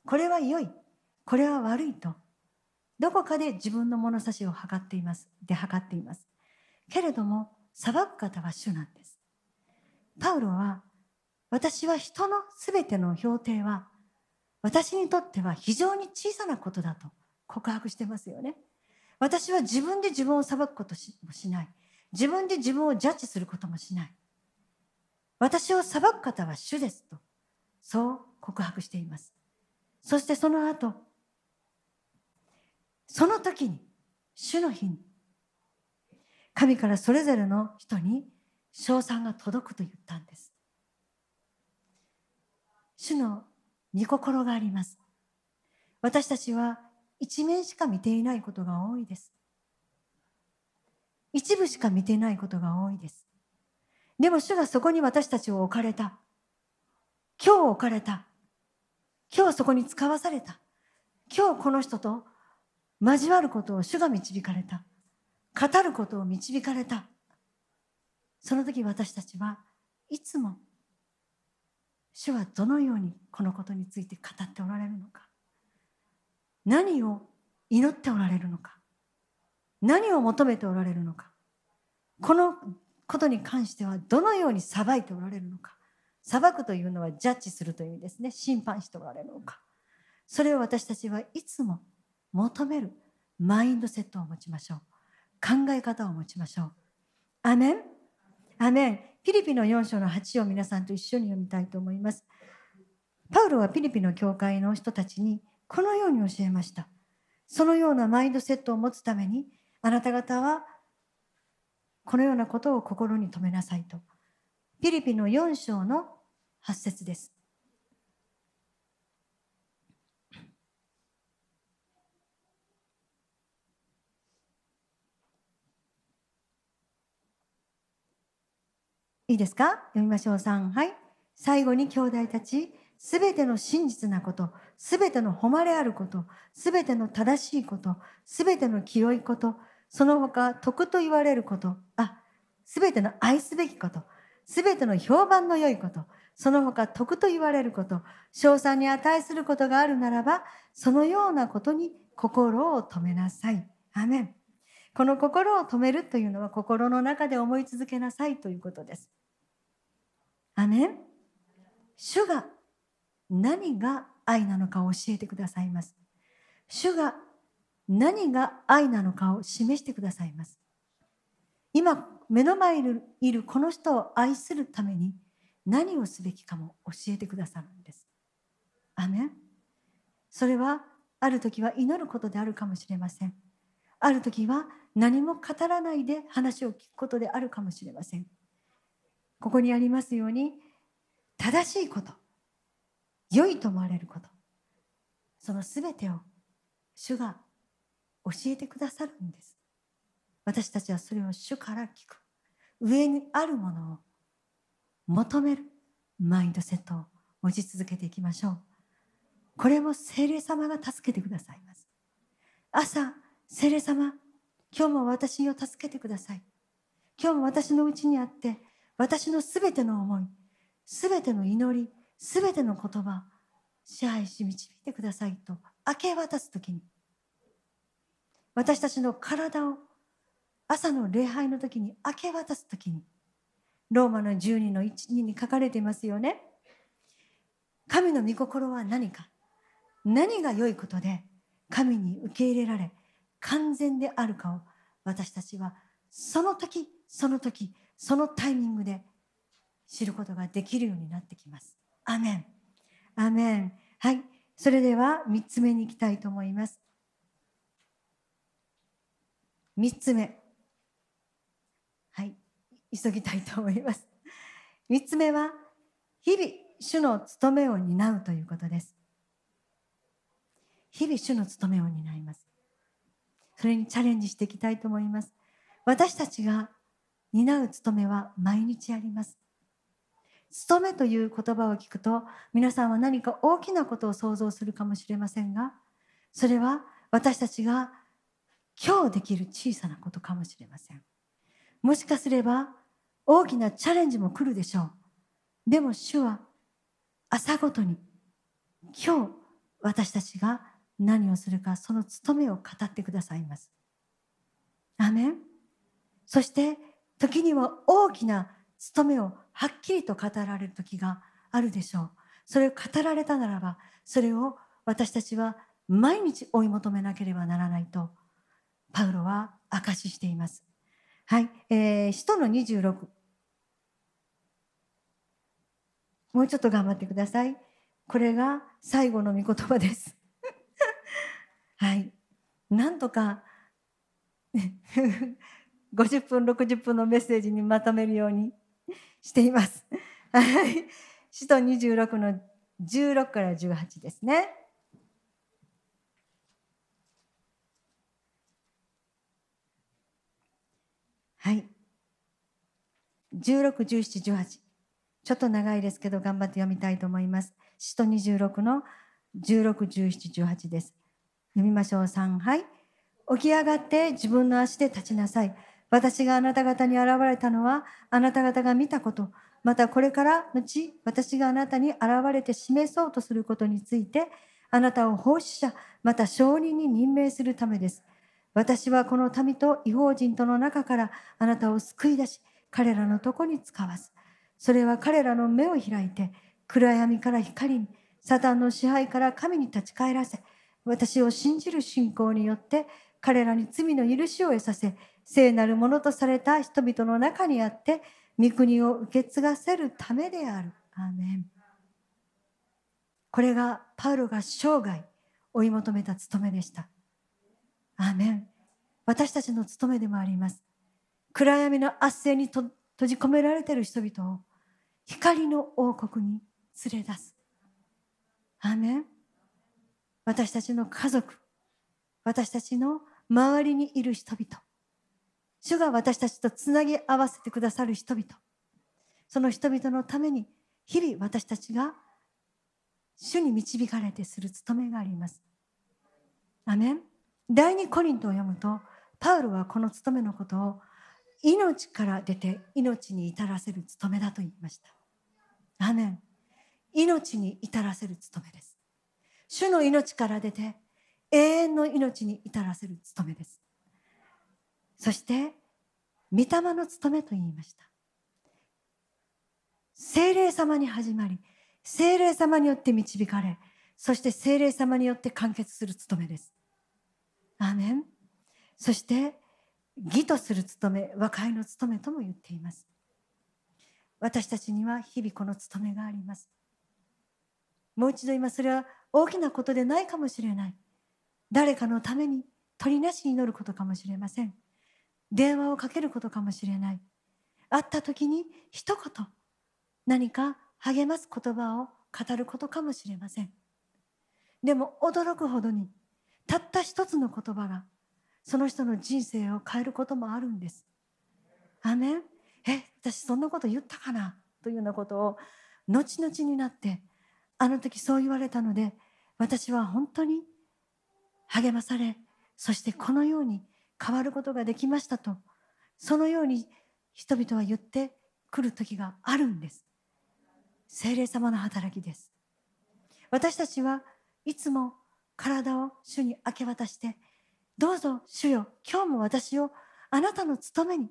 これは良いこれは悪いとどこかで自分の物差しを測っていますで測っています。けれども裁く方は主なんです。パウロは私は人のすべての評定は私にとっては非常に小さなことだと告白してますよね。私は自分で自分を裁くこともしない。自分で自分をジャッジすることもしない。私を裁く方は主ですとそう告白しています。そしてその後その時に主の日に神からそれぞれの人に称賛が届くと言ったんです。主の御心があります。私たちは一面しか見ていないことが多いです。一部しか見ていないことが多いです。でも主がそこに私たちを置かれた。今日置かれた。今日そこに使わされた。今日この人と交わることを主が導かれた。語ることを導かれた。その時私たちはいつも主はどのようにこのことについて語っておられるのか。何を祈っておられるのか。何を求めておられるのか。このことに関してはどのように裁いておられるのか。裁くというのはジャッジするという意味ですね。審判しておられるのか。それを私たちはいつも求めるマインドセットを持ちましょう。考え方を持ちましょう。アメン。アメン。ピリピンの4章の8を皆さんと一緒に読みたいと思います。パウロはピリピンの教会の人たちにこのように教えました。そのようなマインドセットを持つためにあなた方はこのようなことを心に留めなさいとピリピの4章の8節ですいいですか？読みましょう。3。はい。最後に兄弟たち、すべての真実なこと、すべての誉れあること、すべての正しいこと、すべての清いこと、その他、徳と言われること、あ、すべての愛すべきこと、すべての評判の良いこと、その他、徳と言われること、賞賛に値することがあるならば、そのようなことに心を止めなさい。アメン。この心を止めるというのは心の中で思い続けなさいということです。アメン主が何が愛なのかを教えてくださいます。主が何が愛なのかを示してくださいます。今、目の前にいるこの人を愛するために何をすべきかも教えてくださるんです。アメンそれはある時は祈ることであるかもしれません。ある時は何も語らないで話を聞くことであるかもしれません。ここにありますように正しいこと良いと思われることその全てを主が教えてくださるんです。私たちはそれを主から聞く。上にあるものを求める。マインドセットを持ち続けていきましょう。これも聖霊様が助けてくださいます。朝聖霊様今日も私を助けてください。今日も私のうちにあって私のすべての思いすべての祈りすべての言葉支配し導いてくださいと明け渡す時に私たちの体を朝の礼拝の時に明け渡す時にローマの12の1、2に書かれていますよね。神の御心は何か何が良いことで神に受け入れられ完全であるかを私たちはその時その時そのタイミングで知ることができるようになってきます。アメン。アメン。はい。それでは3つ目に行きたいと思います。3つ目。はい。急ぎたいと思います。3つ目は、日々主の務めを担うということです日々主の務めを担いますそれにチャレンジしていきたいと思います私たちが担う務めは毎日あります務めという言葉を聞くと皆さんは何か大きなことを想像するかもしれませんがそれは私たちが今日できる小さなことかもしれません。もしかすれば大きなチャレンジも来るでしょう。でも主は朝ごとに今日私たちが何をするかその務めを語ってくださいます。アメン。そして時には大きな務めをはっきりと語られる時があるでしょう。それを語られたならばそれを私たちは毎日追い求めなければならないとパウロは証ししていますはい、えー、使徒の26もうちょっと頑張ってくださいこれが最後の御言葉です はいなんとか 50分60分のメッセージにまとめるようにしています。はい。使徒26の16から18ですね。はい。16、17、18。ちょっと長いですけど頑張って読みたいと思います。使徒26の16、17、18です。読みましょう。3、はい。起き上がって自分の足で立ちなさい。私があなた方に現れたのは、あなた方が見たこと、またこれから後、私があなたに現れて示そうとすることについて、あなたを奉仕者、また証人に任命するためです。私はこの民と違法人との中からあなたを救い出し、彼らのとこに使わす。それは彼らの目を開いて、暗闇から光に、サタンの支配から神に立ち返らせ、私を信じる信仰によって彼らに罪の許しを得させ、聖なるものとされた人々の中にあって、御国を受け継がせるためである。アーメン。これがパウロが生涯追い求めた務めでした。アーメン。私たちの務めでもあります。暗闇の圧政に閉じ込められている人々を光の王国に連れ出す。アーメン。私たちの家族、私たちの周りにいる人々、主が私たちとつなぎ合わせてくださる人々、その人々のために日々私たちが主に導かれてする務めがあります。アメン第二コリントを読むと、パウロはこの務めのことを命から出て命に至らせる務めだと言いました。アメン命に至らせる務めです。主の命から出て永遠の命に至らせる務めです。そして御霊の務めと言いました精霊様に始まり精霊様によって導かれそして精霊様によって完結する務めですアーメン。そして義とする務め和解の務めとも言っています。私たちには日々この務めがあります。もう一度今それは大きなことでないかもしれない。誰かのために取りなしに祈ることかもしれません。電話をかけることかもしれない。会った時に一言何か励ます言葉を語ることかもしれません。でも驚くほどにたった一つの言葉がその人の人生を変えることもあるんです。アメン？え私そんなこと言ったかな？というようなことを後々になってあの時そう言われたので私は本当に励まされそしてこのように変わることができましたとそのように人々は言ってくる時があるんです。精霊様の働きです。私たちはいつも体を主に明け渡してどうぞ主よ今日も私をあなたの務めに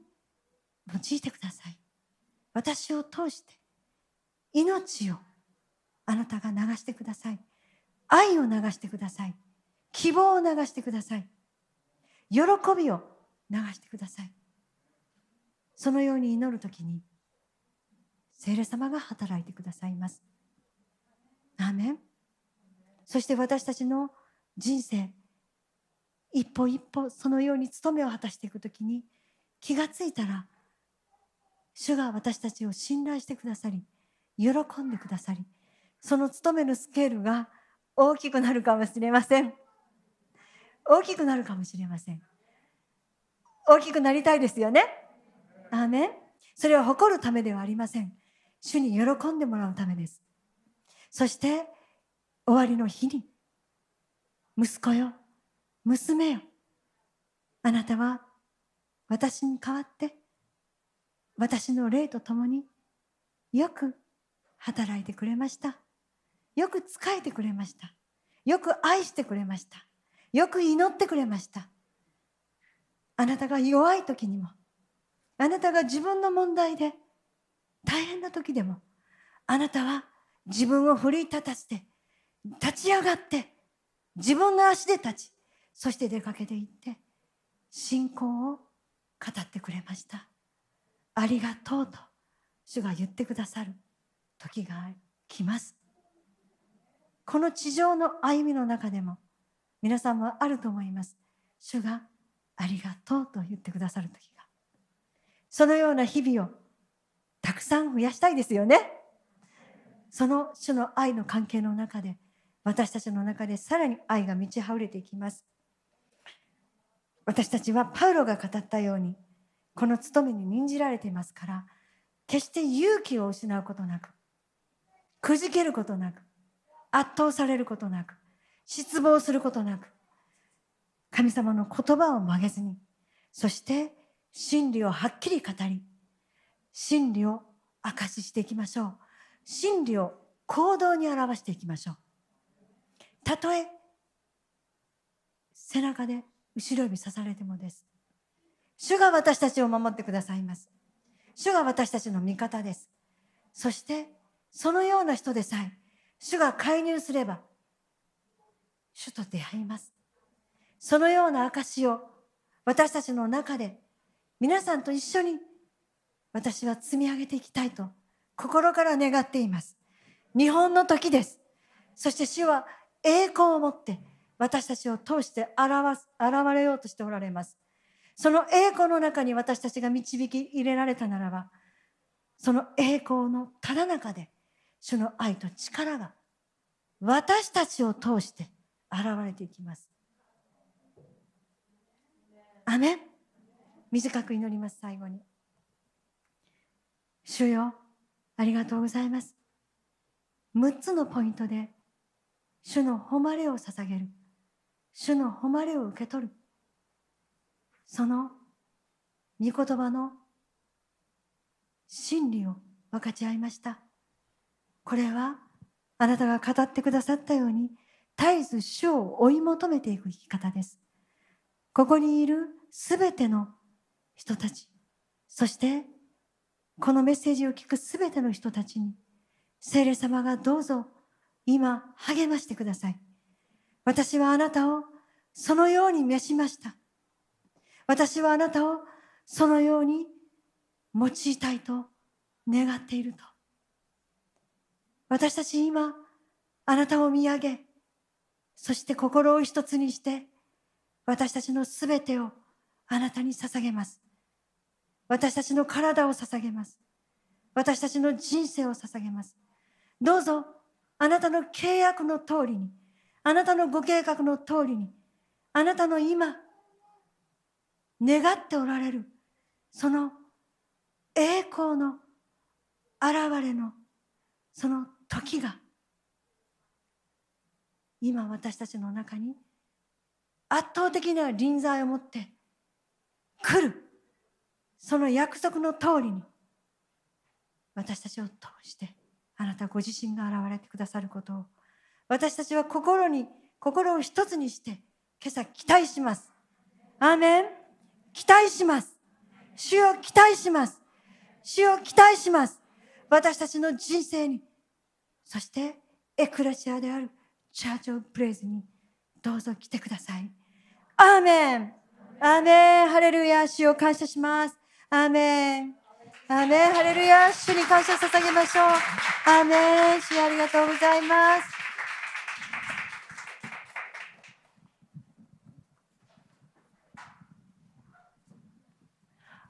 用いてください。私を通して命をあなたが流してください。愛を流してください。希望を流してください。喜びを流してください。そのように祈る時に聖霊様が働いてくださいます。アーメン。そして私たちの人生一歩一歩そのように務めを果たしていく時に気がついたら主が私たちを信頼してくださり喜んでくださりその務めのスケールが大きくなるかもしれません。大きくなるかもしれません。大きくなりたいですよね。アーメン。それは誇るためではありません。主に喜んでもらうためです。そして終わりの日に。息子よ。娘よ。あなたは私に代わって。私の霊と共に。よく働いてくれました。よく仕えてくれました。よく愛してくれました。よく祈ってくれました。あなたが弱い時にも。あなたが自分の問題で大変な時でも。あなたは自分を奮い立たせて立ち上がって自分の足で立ちそして出かけていって信仰を語ってくれました。ありがとうと主が言ってくださる時が来ます。この地上の歩みの中でも皆さんもあると思います。主がありがとうと言ってくださる時が。そのような日々をたくさん増やしたいですよね。その主の愛の関係の中で私たちの中でさらに愛が満ち溢れていきます。私たちはパウロが語ったようにこの務めに任じられていますから決して勇気を失うことなくくじけることなく圧倒されることなく失望することなく神様の言葉を曲げずにそして真理をはっきり語り真理を証ししていきましょう。真理を行動に表していきましょう。たとえ背中で後ろ指刺されてもです。主が私たちを守ってくださいます。主が私たちの味方です。そしてそのような人でさえ主が介入すれば主と出会います。そのような証を私たちの中で皆さんと一緒に私は積み上げていきたいと心から願っています。日本の時です。そして主は栄光を持って私たちを通して現現れようとしておられます。その栄光の中に私たちが導き入れられたならばその栄光のただ中で主の愛と力が私たちを通して現れていきます。アメン。短く祈ります最後に。主よありがとうございます。6つのポイントで主の誉れを捧げる。主の誉れを受け取る。その御言葉の真理を分かち合いました。これはあなたが語ってくださったように絶えず主を追い求めていく生き方です。ここにいるすべての人たちそしてこのメッセージを聞くすべての人たちに聖霊様がどうぞ今励ましてください私はあなたをそのように召しました。私はあなたをそのように用いたいと願っていると。私たち今、あなたを見上げ、そして心を一つにして、私たちのすべてをあなたに捧げます。私たちの体を捧げます。私たちの人生を捧げます。どうぞ、あなたの契約の通りに、あなたのご計画の通りに、あなたの今、願っておられる、その栄光の現れの、その時が、今私たちの中に圧倒的な臨在を持って来る、その約束の通りに、私たちを通して、あなたご自身が現れてくださることを私たちは心に心を一つにして今朝期待します。アーメン。期待します。主を期待します。主を期待します。私たちの人生にそしてエクレシアであるチャーチオブプレイズにどうぞ来てください。アーメン。アーメン。ハレルヤ。主を感謝します。アーメン。アーメンハレルヤ主に感謝捧げましょうアーメン主ありがとうございます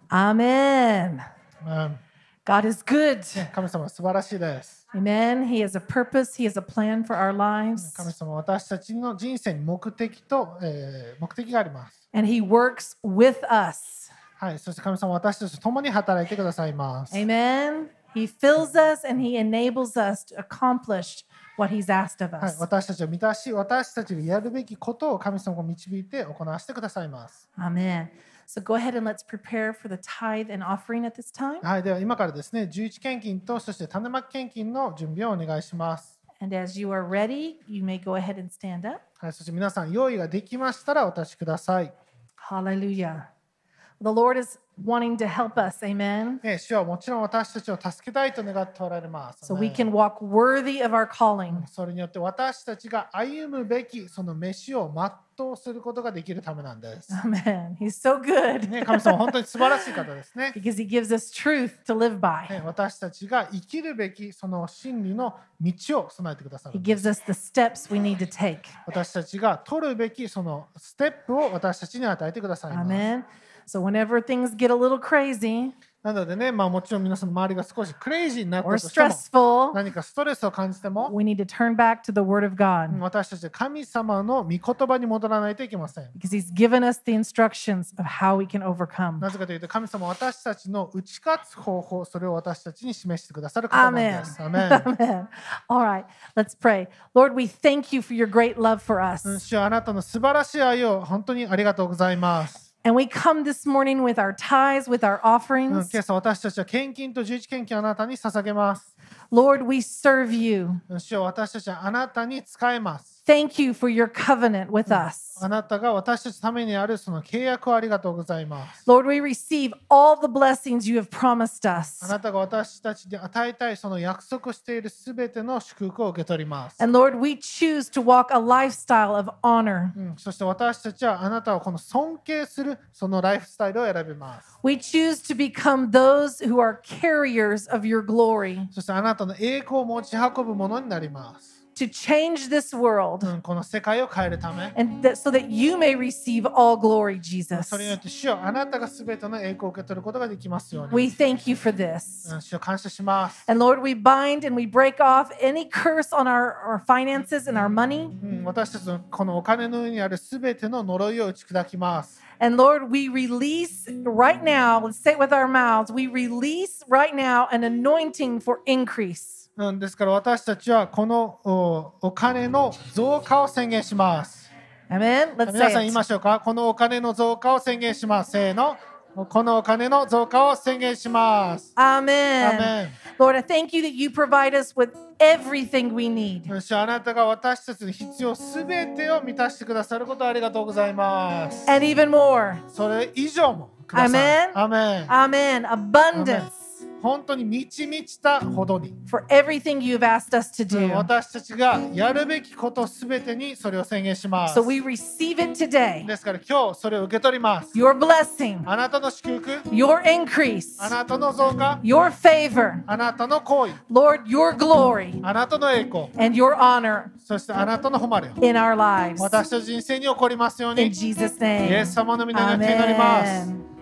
アーメン God is good. ね神様は素晴らしいです。Amen. He has a purpose, He has a plan for our lives, 神様は私たちの人生に目的と、えー目的があります。and He works with us. はい、そして神様は私たちと共に働いてくださいます。Amen. He fills us and He enables us to accomplish what He's asked of はい、us. 私たちを満たし、私たちがやるべきことを神様が導いて行わせてくださいます。Amen. So go ahead and let's prepare for the tithe and offering at this time. はい、では今からですね、11献金とそして種まき献金の準備をお願いします。And as you are ready, you may go ahead and stand up. はい、そして皆さん、用意ができましたらお立ちください。Hallelujah. The Lord is wanting to help us. Amen. ね、主はもちろん私たちを助けたいと願っておられます。So we ね can walk worthy of our calling. それによって私たちが歩むべきその飯を全うすることができるためなんです。Amen. He's so good ね、神様、本当に素晴らしい方ですね。because He gives us truth to live by. ね私たちが生きるべきその真理の道を備えてくださ He る。gives us the steps we need to take. 私たちが取るべきそのステップを私たちに与えてくださいます。Amen. So whenever things get a little crazy なのでね、まあ、もちろん皆さんの周りが少しクレイジーになった or としても stressful, 何かストレスを感じても we need to turn back to the Word of God 私たちは神様の御言葉に戻らないといけません。 because He's given us the instructions of how we can overcome. なぜかというと神様は私たちの打ち勝つ方法それを私たちに示してくださる方なんです。アメン Amen. All right, let's pray. Lord, we thank you for your great love for うん us. 主よあなたの素晴らしい愛を本当にありがとうございます。 And we come this morning with our tithes, with our うん offerings. 今朝私たちは献金と十一献金をあなたに捧げます。 Lord, we serve you. うん主よ私たちはあなたに使えます。 Thank you for your covenant with us. あなたが私たちのためにあるその契約をありがとうございます。 Lord, we receive all the blessings you have promised あ us. なたが私たちに与えたいその約束しているすべての祝福を受け取ります。 And Lord, we choose to walk a lifestyle of honor. うん、そして私たちはあなたをこの尊敬するそのライフスタイルを選びます。 We choose to become those who are carriers of your glory, そしてあなたの栄光を持ち運ぶものになります。 to change this world. Mm, and that, so that you may receive all glory, Jesus. We thank you for this. And Lord, we bind and we break off any curse on our, our finances and our money. And Lord, we release right now, let's say it with our mouths, we release right now an anointing for increase. うん、ですから私たちはこのおお金の増加を宣言します。皆さん言い.ましょうか？このお金の増加を宣言します。せーの。このお金の増加を宣言します。Amen. Amen. Lord, I thank you that you provide us with everything we need. 主あなたが私たちの必要すべてを満たしてくださることをありがとうございます。And even more. それ以上もください。Amen. アメン. Abundance 本当に満ち満ちたほどに。for everything you've asked us to うん do. 私たちがやるべきことすべてにそれを宣言します So。we receive it today. ですから今日それを受け取ります。Your blessing, あなたの祝福、your increase, あなたの増加、your favor, あなたの行為、Lord, your glory, あなたの栄光、and your honor そしてあなたの誉れを in our lives. 私の人生に起こりますよう In に、イ Jesus' エ name. ス様の皆によって祈ります。Amen.